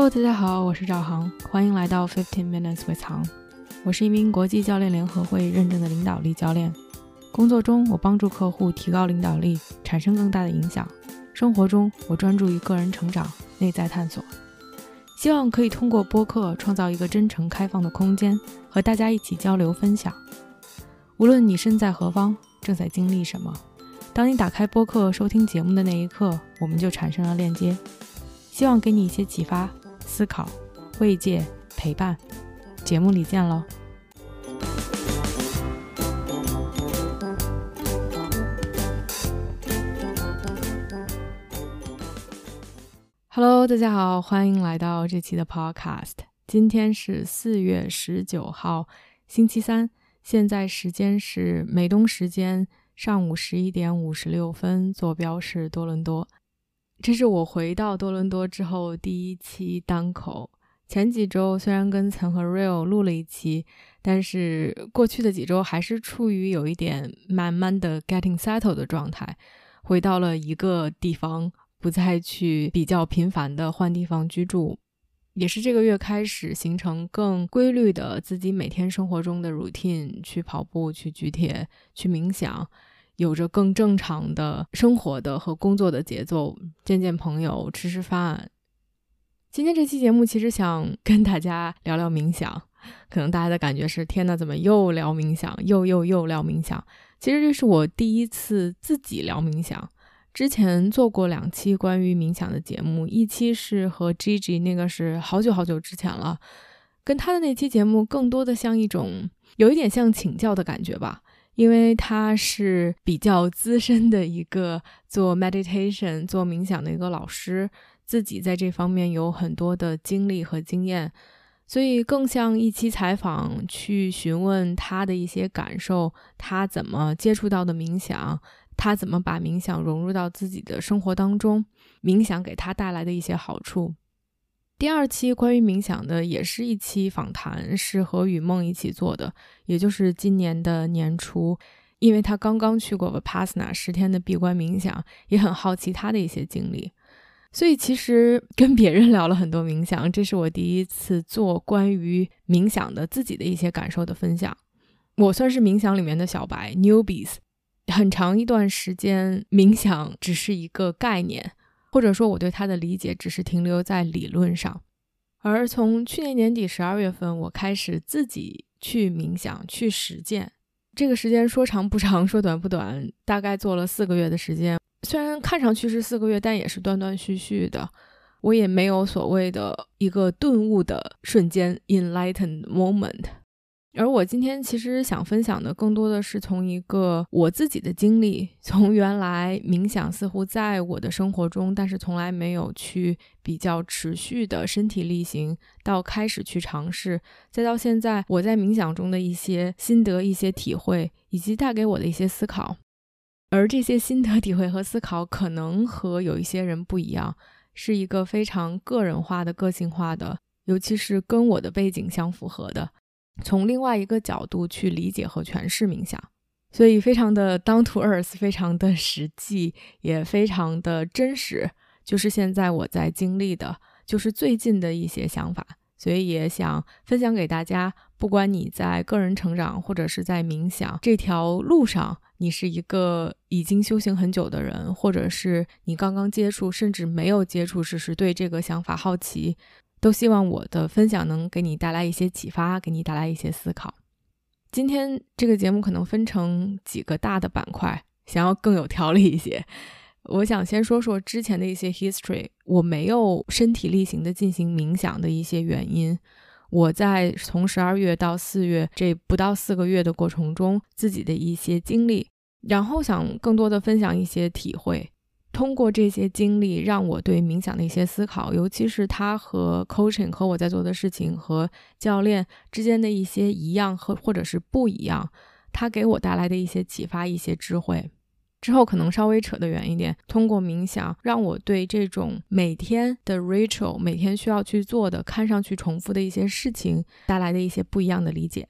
Hello，大家好，我是赵航，欢迎来到 Fifteen Minutes with 航。我是一名国际教练联合会认证的领导力教练。工作中，我帮助客户提高领导力，产生更大的影响；生活中，我专注于个人成长、内在探索。希望可以通过播客创造一个真诚、开放的空间，和大家一起交流分享。无论你身在何方，正在经历什么，当你打开播客收听节目的那一刻，我们就产生了链接。希望给你一些启发、思考、慰藉、陪伴。节目里见喽！Hello，大家好，欢迎来到这期的 Podcast。今天是四月十九号，星期三，现在时间是美东时间上午十一点五十六分，坐标是多伦多。这是我回到多伦多之后第一期单口。前几周虽然跟岑和 Real 录了一期，但是过去的几周还是处于有一点慢慢的 getting settled 的状态，回到了一个地方，不再去比较频繁的换地方居住，也是这个月开始形成更规律的自己每天生活中的 routine，去跑步、去举铁、去冥想，有着更正常的生活的和工作的节奏，见见朋友、吃吃饭。今天这期节目其实想 跟大家聊聊冥想，可能大家的感觉是：天呐，怎么又聊冥想，又又又聊冥想？其实这是我第一次自己聊冥想。之前做过两期关于冥想的节目，一期是和 Gigi，那个是好久好久之前了。跟他的那期节目更多的像一种，有一点像请教的感觉吧，因为他是比较资深的一个做 meditation、做冥想的一个老师。自己在这方面有很多的经历和经验，所以更像一期采访，去询问他的一些感受，他怎么接触到的冥想，他怎么把冥想融入到自己的生活当中，冥想给他带来的一些好处。第二期关于冥想的也是一期访谈，是和雨梦一起做的，也就是今年的年初，因为他刚刚去过 Vipassana 十天的闭关冥想，也很好奇他的一些经历。所以其实跟别人聊了很多冥想，这是我第一次做关于冥想的自己的一些感受的分享。我算是冥想里面的小白 （newbies）。很长一段时间，冥想只是一个概念，或者说我对它的理解只是停留在理论上。而从去年年底十二月份，我开始自己去冥想、去实践。这个时间说长不长，说短不短，大概做了四个月的时间。虽然看上去是四个月，但也是断断续续的。我也没有所谓的一个顿悟的瞬间 （enlightened moment）。而我今天其实想分享的，更多的是从一个我自己的经历，从原来冥想似乎在我的生活中，但是从来没有去比较持续的身体力行，到开始去尝试，再到现在我在冥想中的一些心得、一些体会，以及带给我的一些思考。而这些心得体会和思考，可能和有一些人不一样，是一个非常个人化的、个性化的，尤其是跟我的背景相符合的，从另外一个角度去理解和诠释冥想，所以非常的 down to earth，非常的实际，也非常的真实，就是现在我在经历的，就是最近的一些想法，所以也想分享给大家。不管你在个人成长，或者是在冥想这条路上，你是一个已经修行很久的人，或者是你刚刚接触，甚至没有接触，只是对这个想法好奇，都希望我的分享能给你带来一些启发，给你带来一些思考。今天这个节目可能分成几个大的板块，想要更有条理一些。我想先说说之前的一些 history，我没有身体力行的进行冥想的一些原因。我在从十二月到四月这不到四个月的过程中，自己的一些经历，然后想更多的分享一些体会。通过这些经历，让我对冥想的一些思考，尤其是它和 coaching 和我在做的事情和教练之间的一些一样和或者是不一样，它给我带来的一些启发、一些智慧。之后可能稍微扯得远一点，通过冥想让我对这种每天的 ritual，每天需要去做的看上去重复的一些事情带来的一些不一样的理解。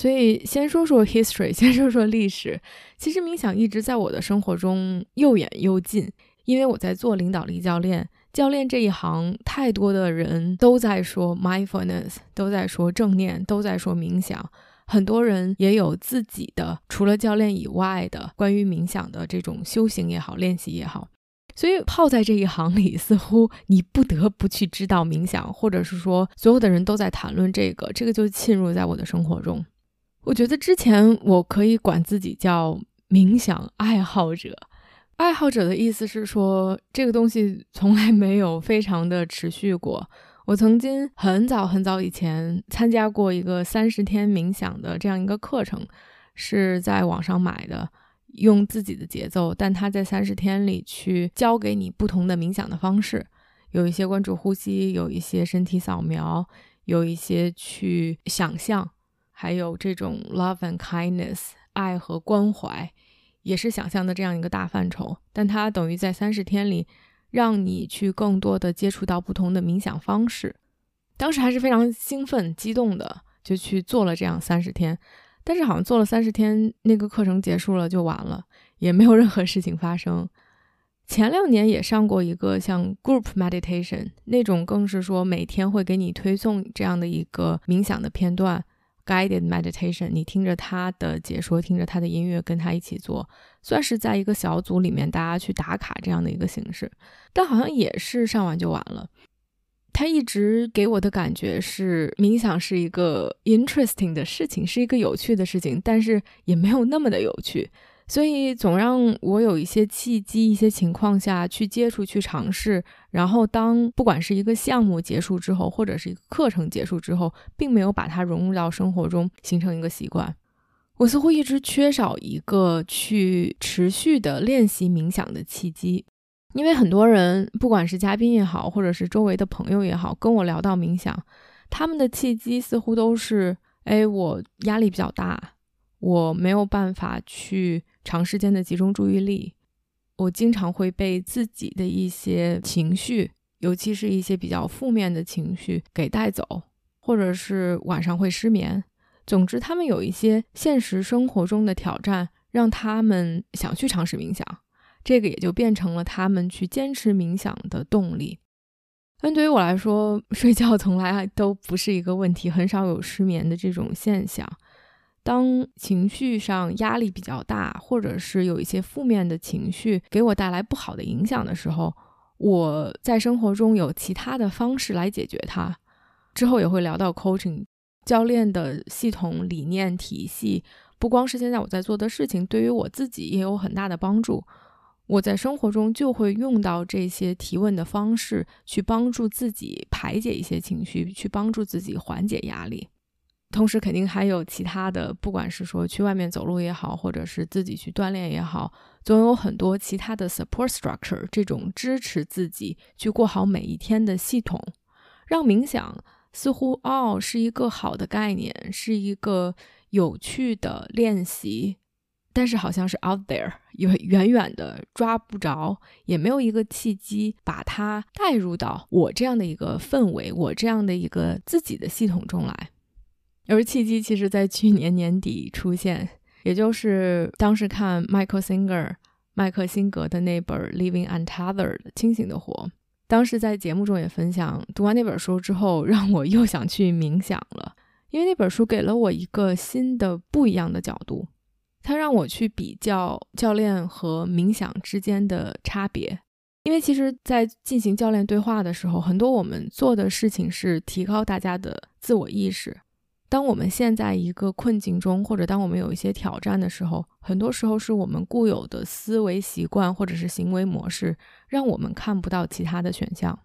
所以先说说 history，先说说历史。其实冥想一直在我的生活中又远又近，因为我在做领导力教练，教练这一行，太多的人都在说 mindfulness，都在说正念，都在说冥想。很多人也有自己的除了教练以外的关于冥想的这种修行也好，练习也好。所以泡在这一行里，似乎你不得不去知道冥想，或者是说所有的人都在谈论这个，这个就浸入在我的生活中。我觉得之前我可以管自己叫冥想爱好者。爱好者的意思是说，这个东西从来没有非常的持续过。我曾经很早很早以前参加过一个三十天冥想的这样一个课程，是在网上买的，用自己的节奏，但他在三十天里去教给你不同的冥想的方式，有一些关注呼吸，有一些身体扫描，有一些去想象，还有这种 love and kindness 爱和关怀。也是想象的这样一个大范畴，但它等于在三十天里，让你去更多的接触到不同的冥想方式。当时还是非常兴奋、激动的，就去做了这样三十天。但是好像做了三十天，那个课程结束了就完了，也没有任何事情发生。前两年也上过一个像 group meditation 那种，更是说每天会给你推送这样的一个冥想的片段。Guided meditation，你听着他的解说，听着他的音乐，跟他一起做，算是在一个小组里面，大家去打卡这样的一个形式。但好像也是上完就完了。他一直给我的感觉是，冥想是一个 interesting 的事情，是一个有趣的事情，但是也没有那么的有趣。所以总让我有一些契机、一些情况下去接触、去尝试，然后当不管是一个项目结束之后，或者是一个课程结束之后，并没有把它融入到生活中，形成一个习惯。我似乎一直缺少一个去持续的练习冥想的契机，因为很多人，不管是嘉宾也好，或者是周围的朋友也好，跟我聊到冥想，他们的契机似乎都是：哎，我压力比较大，我没有办法去。长时间的集中注意力，我经常会被自己的一些情绪，尤其是一些比较负面的情绪给带走，或者是晚上会失眠。总之，他们有一些现实生活中的挑战，让他们想去尝试冥想，这个也就变成了他们去坚持冥想的动力。但对于我来说，睡觉从来都不是一个问题，很少有失眠的这种现象。当情绪上压力比较大，或者是有一些负面的情绪给我带来不好的影响的时候，我在生活中有其他的方式来解决它。之后也会聊到 coaching 教练的系统理念体系，不光是现在我在做的事情，对于我自己也有很大的帮助。我在生活中就会用到这些提问的方式，去帮助自己排解一些情绪，去帮助自己缓解压力。同时，肯定还有其他的，不管是说去外面走路也好，或者是自己去锻炼也好，总有很多其他的 support structure，这种支持自己去过好每一天的系统，让冥想似乎哦是一个好的概念，是一个有趣的练习，但是好像是 out there，有远远的抓不着，也没有一个契机把它带入到我这样的一个氛围，我这样的一个自己的系统中来。而契机其实，在去年年底出现，也就是当时看迈克 Singer 麦克辛格的那本《Living Untethered》清醒的活。当时在节目中也分享，读完那本书之后，让我 又想去冥想了，因为那本书给了我一个新的、不一样的角度。它让我去比较教练和冥想之间的差别，因为其实，在进行教练对话的时候，很多我们做的事情是提高大家的自我意识。当我们陷在一个困境中，或者当我们有一些挑战的时候，很多时候是我们固有的思维习惯或者是行为模式，让我们看不到其他的选项。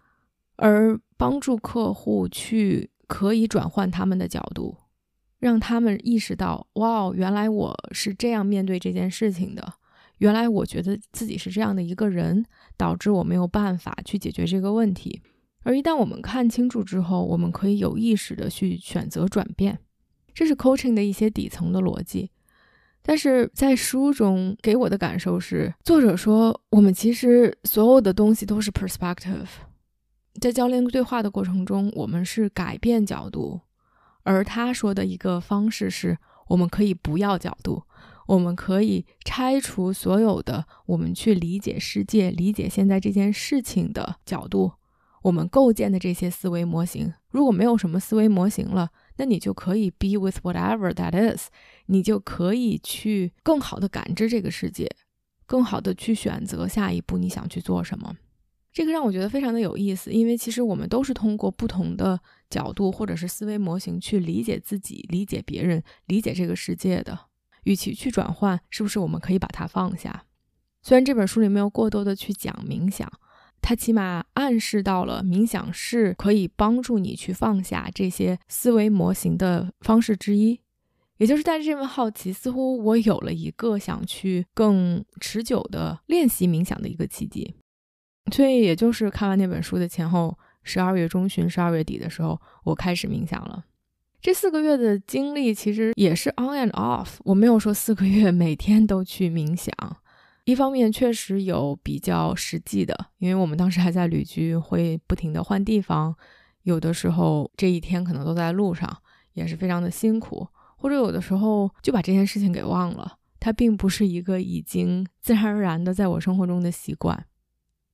而帮助客户去可以转换他们的角度，让他们意识到：哇，原来我是这样面对这件事情的。原来我觉得自己是这样的一个人，导致我没有办法去解决这个问题。而一旦我们看清楚之后，我们可以有意识的去选择转变，这是 coaching 的一些底层的逻辑。但是在书中给我的感受是，作者说我们其实所有的东西都是 perspective，在教练对话的过程中，我们是改变角度，而他说的一个方式是，我们可以不要角度，我们可以拆除所有的我们去理解世界、理解现在这件事情的角度，我们构建的这些思维模型。如果没有什么思维模型了，那你就可以 be with whatever that is，你就可以去更好的感知这个世界，更好的去选择下一步你想去做什么。这个让我觉得非常的有意思，因为其实我们都是通过不同的角度或者是思维模型去理解自己、理解别人、理解这个世界的。与其去转换，是不是我们可以把它放下？虽然这本书里没有过多的去讲冥想，它起码暗示到了冥想是可以帮助你去放下这些思维模型的方式之一。也就是带着这份好奇，似乎我有了一个想去更持久的练习冥想的一个契机。所以，也就是看完那本书的前后，十二月中旬、十二月底的时候，我开始冥想了。这四个月的经历其实也是 on and off，我没有说四个月每天都去冥想。一方面确实有比较实际的，因为我们当时还在旅居，会不停的换地方，有的时候这一天可能都在路上，也是非常的辛苦。或者有的时候就把这件事情给忘了，它并不是一个已经自然而然的在我生活中的习惯。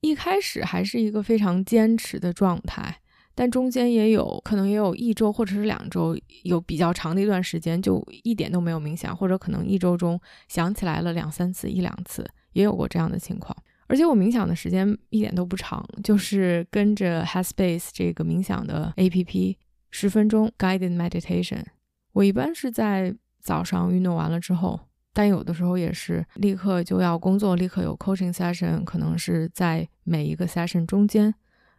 一开始还是一个非常坚持的状态，但中间也有可能也有一周或者是两周，有比较长的一段时间就一点都没有冥想，或者可能一周中想起来了两三次、一两次，也有过这样的情况。而且我冥想的时间一点都不长，就是跟着 Headspace 这个冥想的 APP，十分钟 Guided Meditation。我一般是在早上运动完了之后。但有的时候也是立刻就要工作，立刻有 coaching session，可能是在每一个 session 中间，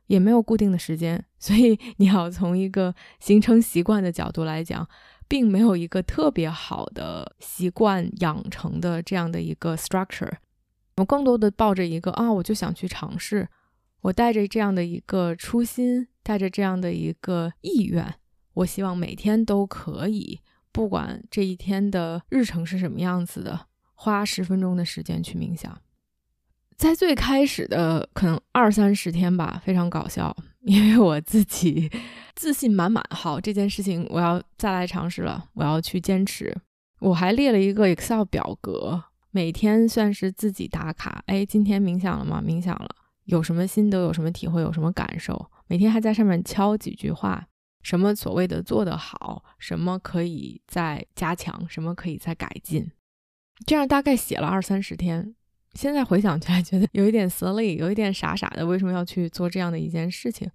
也没有固定的时间，所以你要从一个形成习惯的角度来讲，并没有一个特别好的习惯养成的这样的一个 structure。我更多的抱着一个啊，我就想去尝试，我带着这样的一个初心，带着这样的一个意愿，我希望每天都可以。不管这一天的日程是什么样子的，花十分钟的时间去冥想，在最开始的可能二三十天吧，非常搞笑，因为我自己自信满满，好这件事情我要再来尝试了，我要去坚持。我还列了一个 Excel 表格，每天算是自己打卡，哎，今天冥想了吗？冥想了，有什么心得？有什么体会？有什么感受？每天还在上面敲几句话。什么所谓的做得好，什么可以再加强，什么可以再改进，这样大概写了二三十天。现在回想起来，觉得 有一点 silly，有一点傻傻的，为什么要去做这样的一件事情？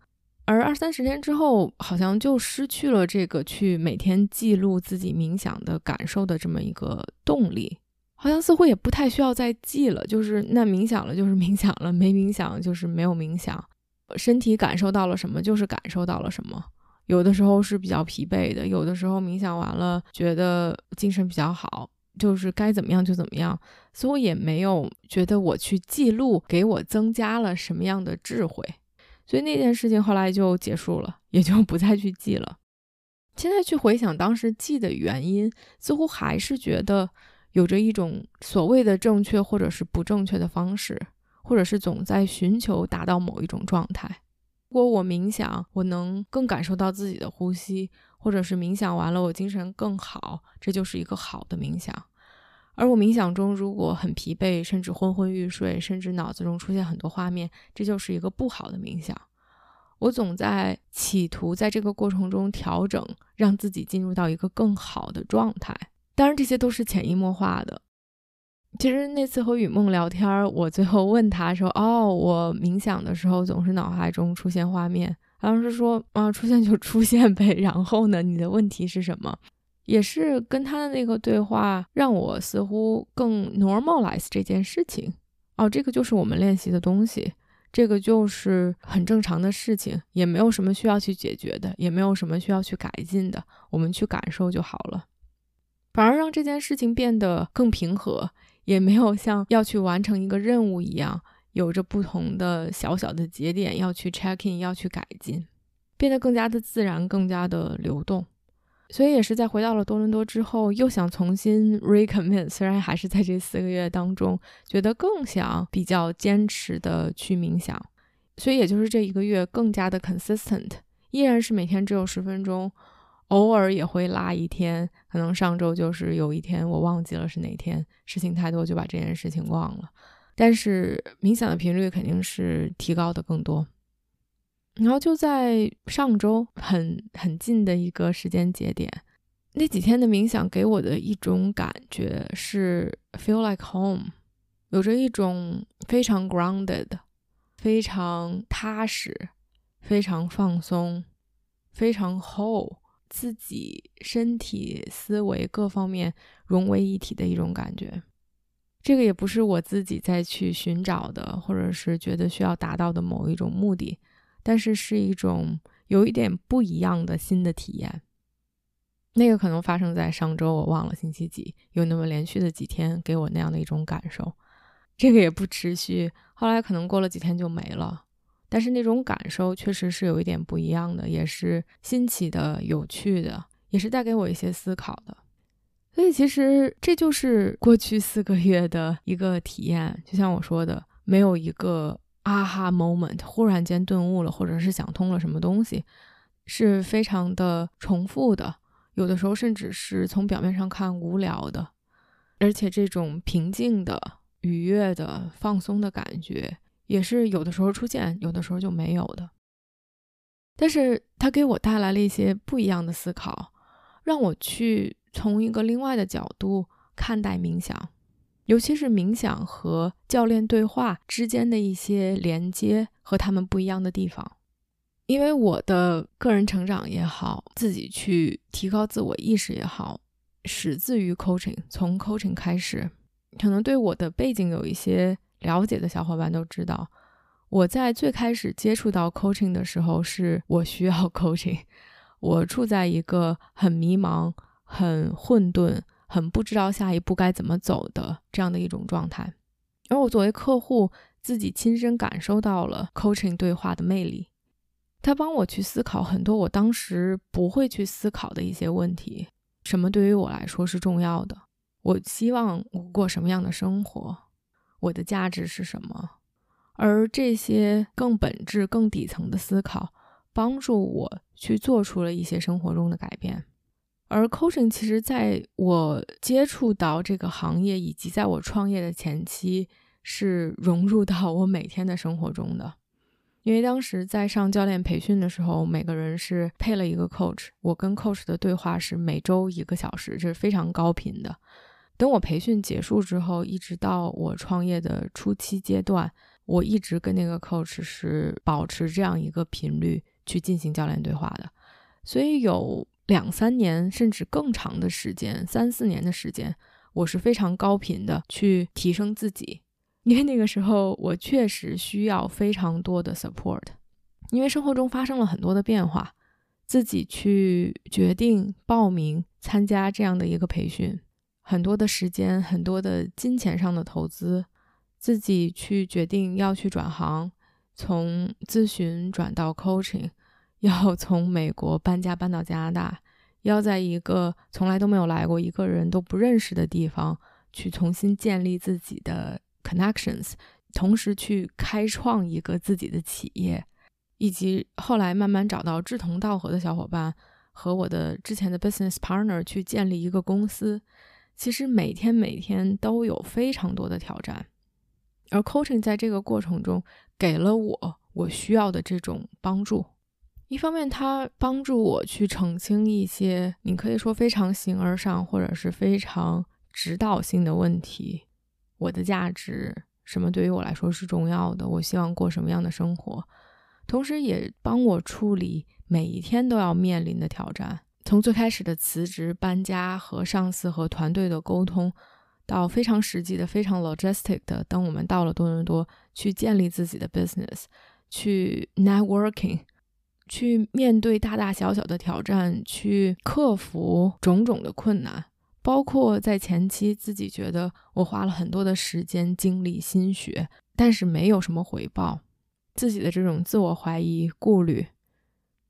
而二三十天之后，好像就失去了这个去每天记录自己冥想的感受的这么一个动力，好像似乎也不太需要再记了。就是那冥想了就是冥想了，没冥想就是没有冥想，身体感受到了什么就是感受到了什么。有的时候是比较疲惫的，有的时候冥想完了觉得精神比较好，就是该怎么样就怎么样，似乎也没有觉得我去记录给我增加了什么样的智慧，所以那件事情后来就结束了，也就不再去记了。现在去回想当时记的原因，似乎还是觉得有着一种所谓的正确或者是不正确的方式，或者是总在寻求达到某一种状态。如果我冥想，我能更感受到自己的呼吸，或者是冥想完了我精神更好，这就是一个好的冥想。而我冥想中如果很疲惫，甚至昏昏欲睡，甚至脑子中出现很多画面，这就是一个不好的冥想。我总在企图在这个过程中调整，让自己进入到一个更好的状态。当然，这些都是潜移默化的。其实那次和雨梦聊天，我最后问他说：“哦，我冥想的时候总是脑海中出现画面。”当时说：“啊，出现就出现呗。”然后呢，你的问题是什么？也是跟他的那个对话，让我似乎更 normalize 这件事情。哦，这个就是我们练习的东西，这个就是很正常的事情，也没有什么需要去解决的，也没有什么需要去改进的，我们去感受就好了。反而让这件事情变得更平和。也没有像要去完成一个任务一样，有着不同的小小的节点要去 check in，要去改进，变得更加的自然，更加的流动。所以也是在回到了多伦多之后，又想重新 recommit。虽然还是在这四个月当中，觉得更想比较坚持的去冥想。所以也就是这一个月更加的 consistent，依然是每天只有十分钟。偶尔也会拉一天，可能上周就是有一天我忘记了是哪天，事情太多就把这件事情忘了。但是冥想的频率肯定是提高的更多。然后就在上周很很近的一个时间节点，那几天的冥想给我的一种感觉是 feel like home，有着一种非常 grounded、非常踏实、非常放松、非常 whole，自己身体、思维各方面融为一体的一种感觉。这个也不是我自己再去寻找的，或者是觉得需要达到的某一种目的。但是是一种有一点不一样的新的体验，那个可能发生在上周，我忘了星期几，有那么连续的几天给我那样的一种感受。这个也不持续，后来可能过了几天就没了。但是那种感受确实是有一点不一样的，也是新奇的、有趣的，也是带给我一些思考的。所以其实这就是过去四个月的一个体验。就像我说的，没有一个。啊哈！moment，忽然间顿悟了，或者是想通了什么东西，是非常的重复的，有的时候甚至是从表面上看无聊的，而且这种平静的、愉悦的、放松的感觉，也是有的时候出现，有的时候就没有的。但是它给我带来了一些不一样的思考，让我去从一个另外的角度看待冥想。尤其是冥想和教练对话之间的一些连接和他们不一样的地方，因为我的个人成长也好，自己去提高自我意识也好，始自于 coaching。从 coaching 开始，可能对我的背景有一些了解的小伙伴都知道，我在最开始接触到 coaching 的时候，是我需要 coaching，我处在一个很迷茫、很混沌。很不知道下一步该怎么走的这样的一种状态，而我作为客户，自己亲身感受到了 coaching 对话的魅力。他帮我去思考很多我当时不会去思考的一些问题：什么对于我来说是重要的？我希望我过什么样的生活？我的价值是什么？而这些更本质、更底层的思考，帮助我去做出了一些生活中的改变。而 coaching 其实在我接触到这个行业，以及在我创业的前期，是融入到我每天的生活中的。因为当时在上教练培训的时候，每个人是配了一个 coach，我跟 coach 的对话是每周一个小时，这是非常高频的。等我培训结束之后，一直到我创业的初期阶段，我一直跟那个 coach 是保持这样一个频率去进行教练对话的，所以有。两三年甚至更长的时间，三四年的时间，我是非常高频的去提升自己，因为那个时候我确实需要非常多的 support，因为生活中发生了很多的变化，自己去决定报名参加这样的一个培训，很多的时间，很多的金钱上的投资，自己去决定要去转行，从咨询转到 coaching。要从美国搬家搬到加拿大，要在一个从来都没有来过、一个人都不认识的地方去重新建立自己的 connections，同时去开创一个自己的企业，以及后来慢慢找到志同道合的小伙伴和我的之前的 business partner 去建立一个公司。其实每天每天都有非常多的挑战，而 coaching 在这个过程中给了我我需要的这种帮助。一方面，它帮助我去澄清一些你可以说非常形而上或者是非常指导性的问题。我的价值，什么对于我来说是重要的？我希望过什么样的生活？同时，也帮我处理每一天都要面临的挑战。从最开始的辞职、搬家和上司和团队的沟通，到非常实际的、非常 logistic 的，等我们到了多伦多去建立自己的 business，去 networking。去面对大大小小的挑战，去克服种种的困难，包括在前期自己觉得我花了很多的时间、精力、心血，但是没有什么回报，自己的这种自我怀疑、顾虑，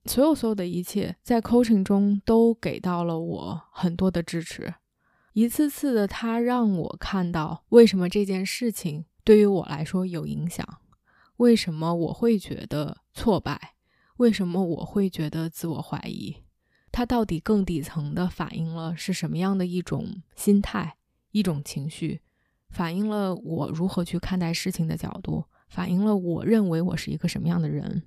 所有所有的一切，在 coaching 中都给到了我很多的支持，一次次的，他让我看到为什么这件事情对于我来说有影响，为什么我会觉得挫败。为什么我会觉得自我怀疑？它到底更底层的反映了是什么样的一种心态、一种情绪，反映了我如何去看待事情的角度，反映了我认为我是一个什么样的人。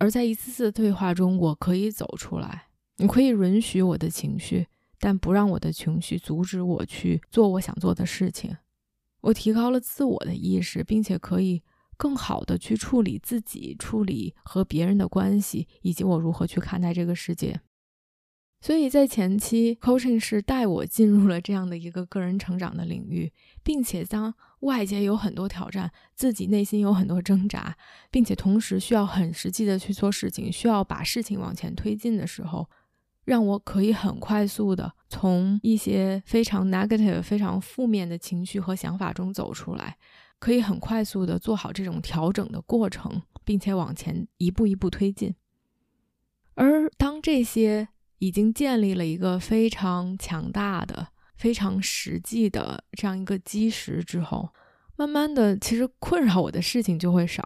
而在一次次的对话中，我可以走出来，你可以允许我的情绪，但不让我的情绪阻止我去做我想做的事情。我提高了自我的意识，并且可以更好的去处理自己、处理和别人的关系，以及我如何去看待这个世界。所以在前期，coaching 是带我进入了这样的一个个人成长的领域，并且当外界有很多挑战，自己内心有很多挣扎，并且同时需要很实际的去做事情，需要把事情往前推进的时候，让我可以很快速的从一些非常 negative、非常负面的情绪和想法中走出来，可以很快速的做好这种调整的过程，并且往前一步一步推进。而当这些已经建立了一个非常强大的、非常实际的这样一个基石之后，慢慢的，其实困扰我的事情就会少。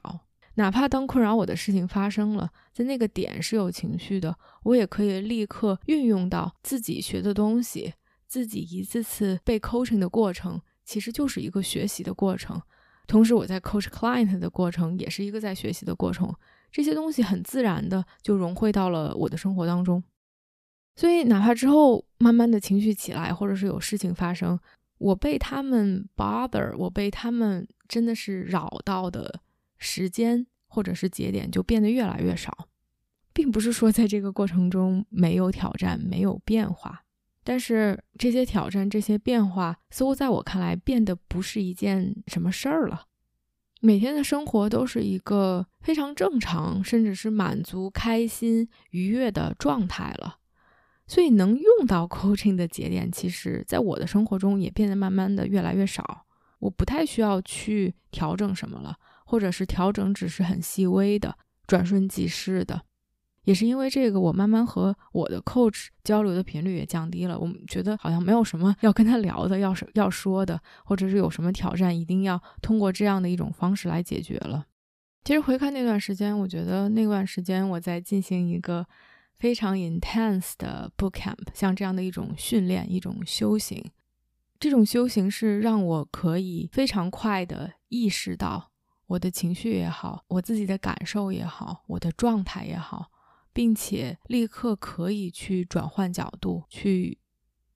哪怕当困扰我的事情发生了，在那个点是有情绪的，我也可以立刻运用到自己学的东西，自己一次次被 coaching 的过程，其实就是一个学习的过程。同时，我在 coach client 的过程也是一个在学习的过程。这些东西很自然的就融汇到了我的生活当中。所以，哪怕之后慢慢的情绪起来，或者是有事情发生，我被他们 bother，我被他们真的是扰到的时间或者是节点就变得越来越少，并不是说在这个过程中没有挑战、没有变化，但是这些挑战、这些变化似乎在我看来变得不是一件什么事儿了。每天的生活都是一个非常正常，甚至是满足、开心、愉悦的状态了。所以能用到 coaching 的节点，其实在我的生活中也变得慢慢的越来越少。我不太需要去调整什么了，或者是调整只是很细微的、转瞬即逝的。也是因为这个，我慢慢和我的 coach 交流的频率也降低了。我们觉得好像没有什么要跟他聊的，要是要说的，或者是有什么挑战，一定要通过这样的一种方式来解决了。其实回看那段时间，我觉得那段时间我在进行一个。非常 intense 的 boot camp，像这样的一种训练，一种修行。这种修行是让我可以非常快的意识到我的情绪也好，我自己的感受也好，我的状态也好，并且立刻可以去转换角度，去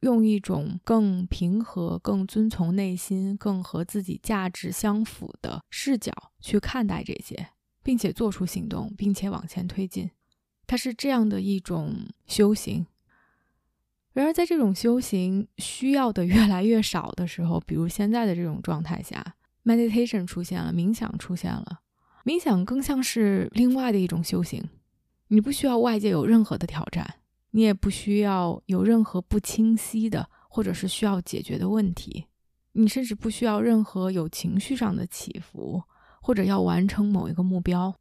用一种更平和、更遵从内心、更和自己价值相符的视角去看待这些，并且做出行动，并且往前推进。它是这样的一种修行，然而在这种修行需要的越来越少的时候，比如现在的这种状态下，meditation 出现了，冥想出现了，冥想更像是另外的一种修行。你不需要外界有任何的挑战，你也不需要有任何不清晰的或者是需要解决的问题，你甚至不需要任何有情绪上的起伏，或者要完成某一个目标。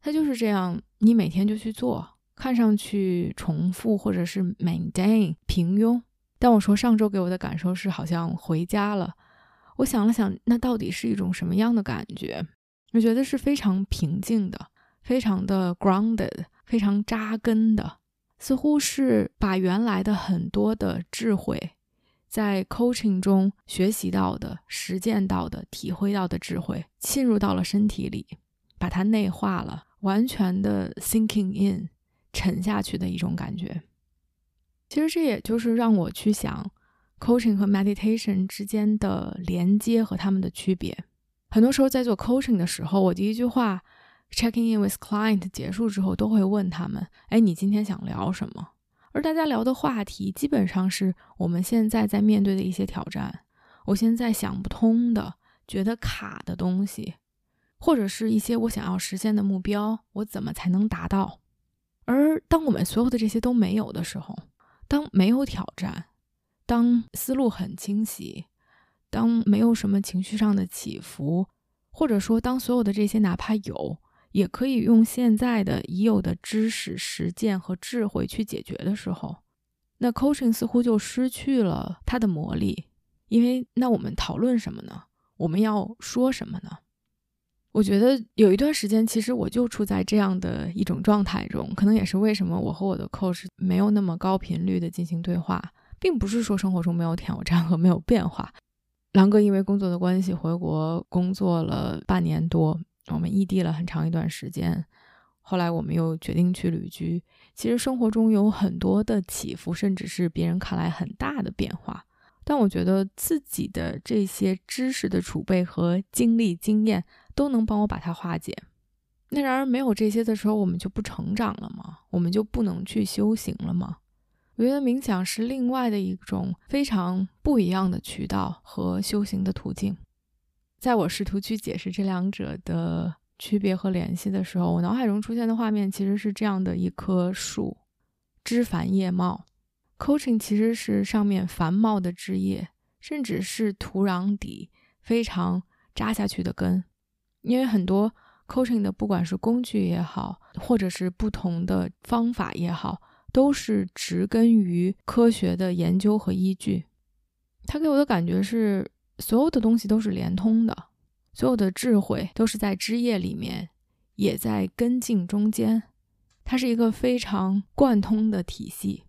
它就是这样，你每天就去做，看上去重复或者是 maintain 平庸。但我说上周给我的感受是好像回家了。我想了想，那到底是一种什么样的感觉？我觉得是非常平静的，非常的 grounded，非常扎根的，似乎是把原来的很多的智慧，在 coaching 中学习到的、实践到的、体会到的智慧，浸入到了身体里，把它内化了。完全的 sinking in 沉下去的一种感觉。其实这也就是让我去想 coaching 和 meditation 之间的连接和他们的区别。很多时候在做 coaching 的时候，我第一句话 checking in with client 结束之后，都会问他们：“哎，你今天想聊什么？”而大家聊的话题基本上是我们现在在面对的一些挑战，我现在想不通的、觉得卡的东西。或者是一些我想要实现的目标，我怎么才能达到？而当我们所有的这些都没有的时候，当没有挑战，当思路很清晰，当没有什么情绪上的起伏，或者说当所有的这些哪怕有，也可以用现在的已有的知识、实践和智慧去解决的时候，那 coaching 似乎就失去了它的魔力。因为那我们讨论什么呢？我们要说什么呢？我觉得有一段时间，其实我就处在这样的一种状态中，可能也是为什么我和我的 coach 没有那么高频率的进行对话，并不是说生活中没有挑战和没有变化。狼哥因为工作的关系回国工作了半年多，我们异地了很长一段时间。后来我们又决定去旅居。其实生活中有很多的起伏，甚至是别人看来很大的变化。但我觉得自己的这些知识的储备和经历经验都能帮我把它化解。那然而没有这些的时候，我们就不成长了吗？我们就不能去修行了吗？我觉得冥想是另外的一种非常不一样的渠道和修行的途径。在我试图去解释这两者的。区别和联系的时候，我脑海中出现的画面其实是这样的一棵树，枝繁叶茂。Coaching 其实是上面繁茂的枝叶，甚至是土壤底非常扎下去的根。因为很多 Coaching 的，不管是工具也好，或者是不同的方法也好，都是植根于科学的研究和依据。它给我的感觉是，所有的东西都是连通的。所有的智慧都是在枝叶里面，也在根茎中间，它是一个非常贯通的体系。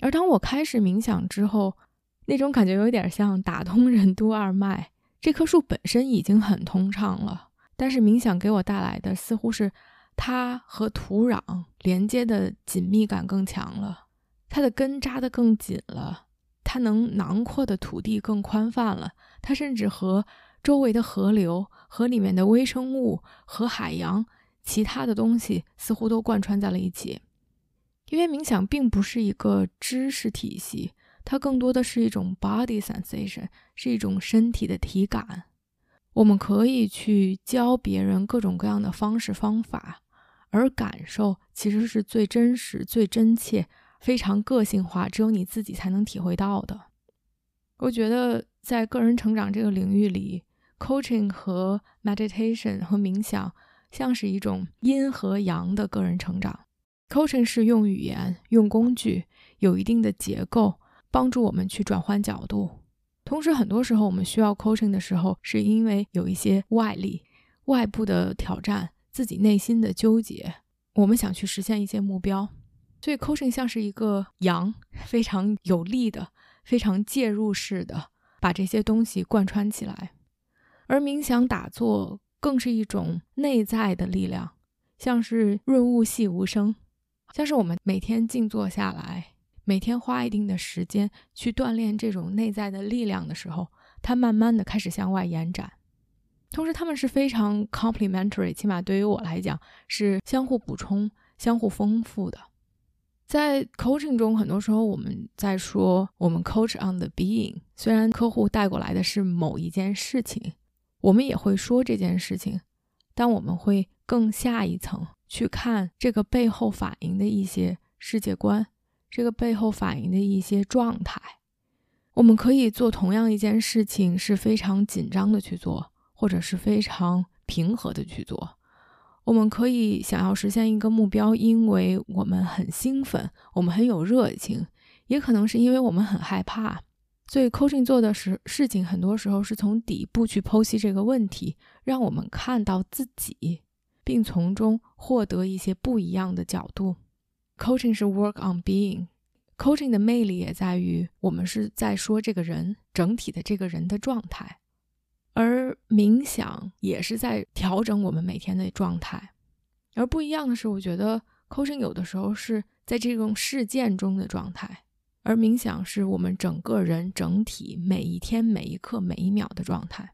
而当我开始冥想之后，那种感觉有点像打通任督二脉。这棵树本身已经很通畅了，但是冥想给我带来的似乎是它和土壤连接的紧密感更强了，它的根扎得更紧了，它能囊括的土地更宽泛了，它甚至和。周围的河流、河里面的微生物和海洋，其他的东西似乎都贯穿在了一起。因为冥想并不是一个知识体系，它更多的是一种 body sensation，是一种身体的体感。我们可以去教别人各种各样的方式方法，而感受其实是最真实、最真切、非常个性化，只有你自己才能体会到的。我觉得在个人成长这个领域里，Coaching 和 meditation 和冥想像是一种阴和阳的个人成长。Coaching 是用语言、用工具，有一定的结构，帮助我们去转换角度。同时，很多时候我们需要 Coaching 的时候，是因为有一些外力、外部的挑战，自己内心的纠结，我们想去实现一些目标。所以，Coaching 像是一个阳，非常有力的、非常介入式的，把这些东西贯穿起来。而冥想打坐更是一种内在的力量，像是润物细无声，像是我们每天静坐下来，每天花一定的时间去锻炼这种内在的力量的时候，它慢慢的开始向外延展。同时，他们是非常 complementary，起码对于我来讲是相互补充、相互丰富的。在 coaching 中，很多时候我们在说我们 coach on the being，虽然客户带过来的是某一件事情。我们也会说这件事情，但我们会更下一层去看这个背后反映的一些世界观，这个背后反映的一些状态。我们可以做同样一件事情，是非常紧张的去做，或者是非常平和的去做。我们可以想要实现一个目标，因为我们很兴奋，我们很有热情，也可能是因为我们很害怕。所以，coaching 做的事事情，很多时候是从底部去剖析这个问题，让我们看到自己，并从中获得一些不一样的角度。Coaching 是 work on being，coaching 的魅力也在于我们是在说这个人整体的这个人的状态，而冥想也是在调整我们每天的状态。而不一样的是，我觉得 coaching 有的时候是在这种事件中的状态。而冥想是我们整个人整体每一天每一刻每一秒的状态，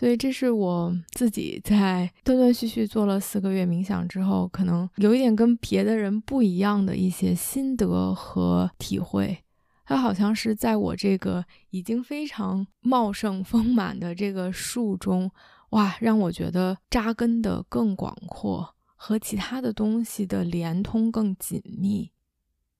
所以这是我自己在断断续续做了四个月冥想之后，可能有一点跟别的人不一样的一些心得和体会。它好像是在我这个已经非常茂盛丰满的这个树中，哇，让我觉得扎根的更广阔，和其他的东西的连通更紧密。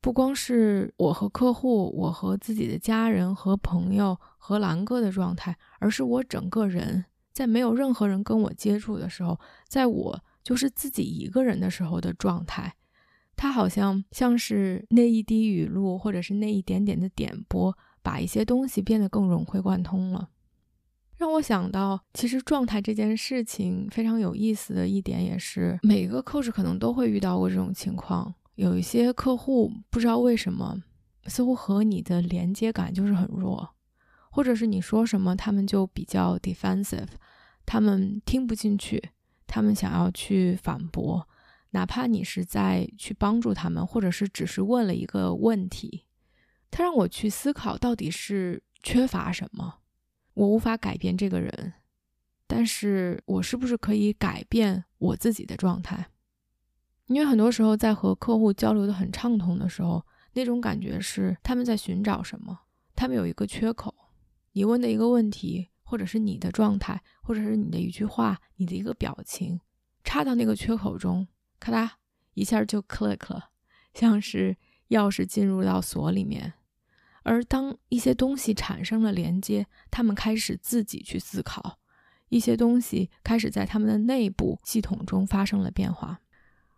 不光是我和客户，我和自己的家人和朋友和兰哥的状态，而是我整个人在没有任何人跟我接触的时候，在我就是自己一个人的时候的状态。它好像像是那一滴雨露，或者是那一点点的点拨，把一些东西变得更融会贯通了。让我想到，其实状态这件事情非常有意思的一点，也是每个 coach 可能都会遇到过这种情况。有一些客户不知道为什么，似乎和你的连接感就是很弱，或者是你说什么，他们就比较 defensive，他们听不进去，他们想要去反驳，哪怕你是在去帮助他们，或者是只是问了一个问题，他让我去思考到底是缺乏什么。我无法改变这个人，但是我是不是可以改变我自己的状态？因为很多时候在和客户交流的很畅通的时候，那种感觉是他们在寻找什么，他们有一个缺口。你问的一个问题，或者是你的状态，或者是你的一句话，你的一个表情，插到那个缺口中，咔嗒一下就 click 了，像是钥匙进入到锁里面。而当一些东西产生了连接，他们开始自己去思考，一些东西开始在他们的内部系统中发生了变化。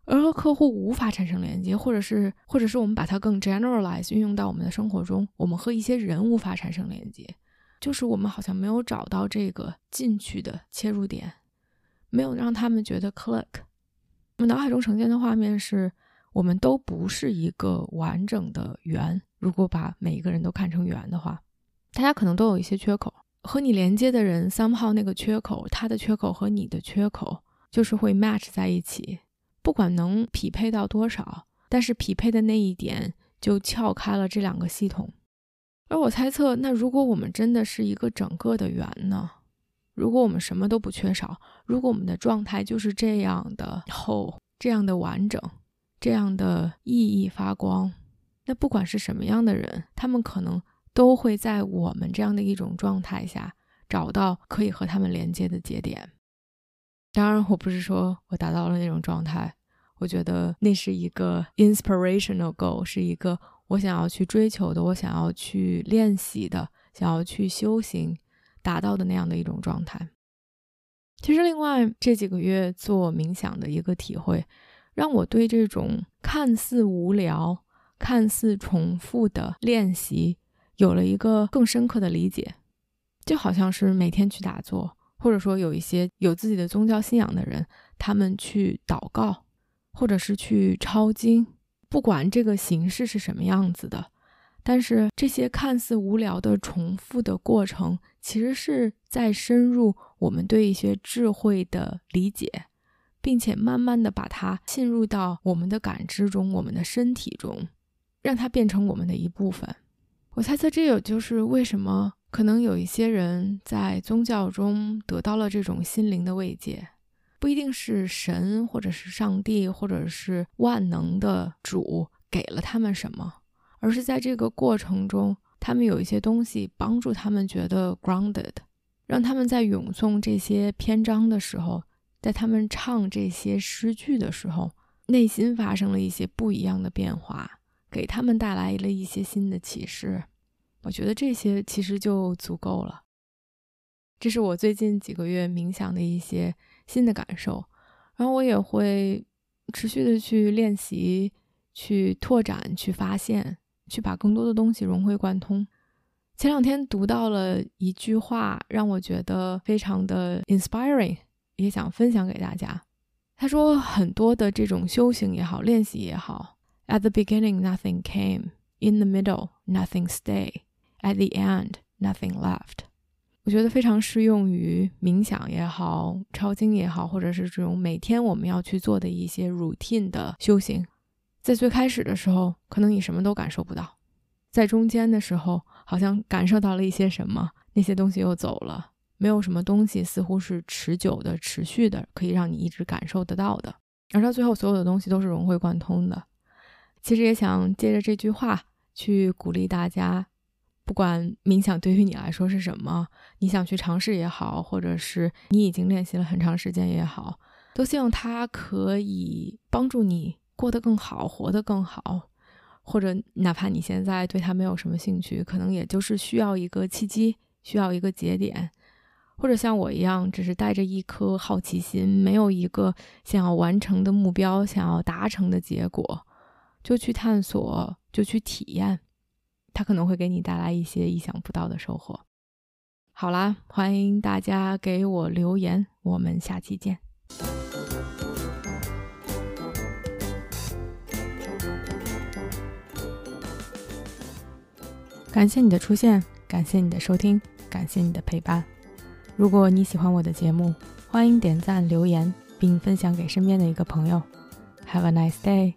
而和客户无法产生连接，或者是，或者是我们把它更 generalize 运用到我们的生活中，我们和一些人无法产生连接，就是我们好像没有找到这个进去的切入点，没有让他们觉得 click。我们脑海中呈现的画面是，我们都不是一个完整的圆。如果把每一个人都看成圆的话，大家可能都有一些缺口。和你连接的人，somehow 那个缺口，他的缺口和你的缺口就是会 match 在一起。不管能匹配到多少，但是匹配的那一点就撬开了这两个系统。而我猜测，那如果我们真的是一个整个的圆呢？如果我们什么都不缺少，如果我们的状态就是这样的厚，这样的完整，这样的熠熠发光。那不管是什么样的人，他们可能都会在我们这样的一种状态下找到可以和他们连接的节点。当然，我不是说我达到了那种状态，我觉得那是一个 inspirational goal，是一个我想要去追求的，我想要去练习的，想要去修行达到的那样的一种状态。其实，另外这几个月做冥想的一个体会，让我对这种看似无聊。看似重复的练习，有了一个更深刻的理解，就好像是每天去打坐，或者说有一些有自己的宗教信仰的人，他们去祷告，或者是去抄经，不管这个形式是什么样子的，但是这些看似无聊的重复的过程，其实是在深入我们对一些智慧的理解，并且慢慢的把它进入到我们的感知中，我们的身体中。让它变成我们的一部分。我猜测，这也就是为什么可能有一些人在宗教中得到了这种心灵的慰藉，不一定是神，或者是上帝，或者是万能的主给了他们什么，而是在这个过程中，他们有一些东西帮助他们觉得 grounded，让他们在咏诵这些篇章的时候，在他们唱这些诗句的时候，内心发生了一些不一样的变化。给他们带来了一些新的启示，我觉得这些其实就足够了。这是我最近几个月冥想的一些新的感受，然后我也会持续的去练习、去拓展、去发现、去把更多的东西融会贯通。前两天读到了一句话，让我觉得非常的 inspiring，也想分享给大家。他说，很多的这种修行也好，练习也好。At the beginning, nothing came. In the middle, nothing stay. At the end, nothing left. 我觉得非常适用于冥想也好，抄经也好，或者是这种每天我们要去做的一些 routine 的修行。在最开始的时候，可能你什么都感受不到；在中间的时候，好像感受到了一些什么，那些东西又走了。没有什么东西似乎是持久的、持续的，可以让你一直感受得到的。而到最后，所有的东西都是融会贯通的。其实也想借着这句话去鼓励大家，不管冥想对于你来说是什么，你想去尝试也好，或者是你已经练习了很长时间也好，都希望它可以帮助你过得更好，活得更好。或者哪怕你现在对它没有什么兴趣，可能也就是需要一个契机，需要一个节点，或者像我一样，只是带着一颗好奇心，没有一个想要完成的目标，想要达成的结果。就去探索，就去体验，它可能会给你带来一些意想不到的收获。好啦，欢迎大家给我留言，我们下期见。感谢你的出现，感谢你的收听，感谢你的陪伴。如果你喜欢我的节目，欢迎点赞、留言，并分享给身边的一个朋友。Have a nice day.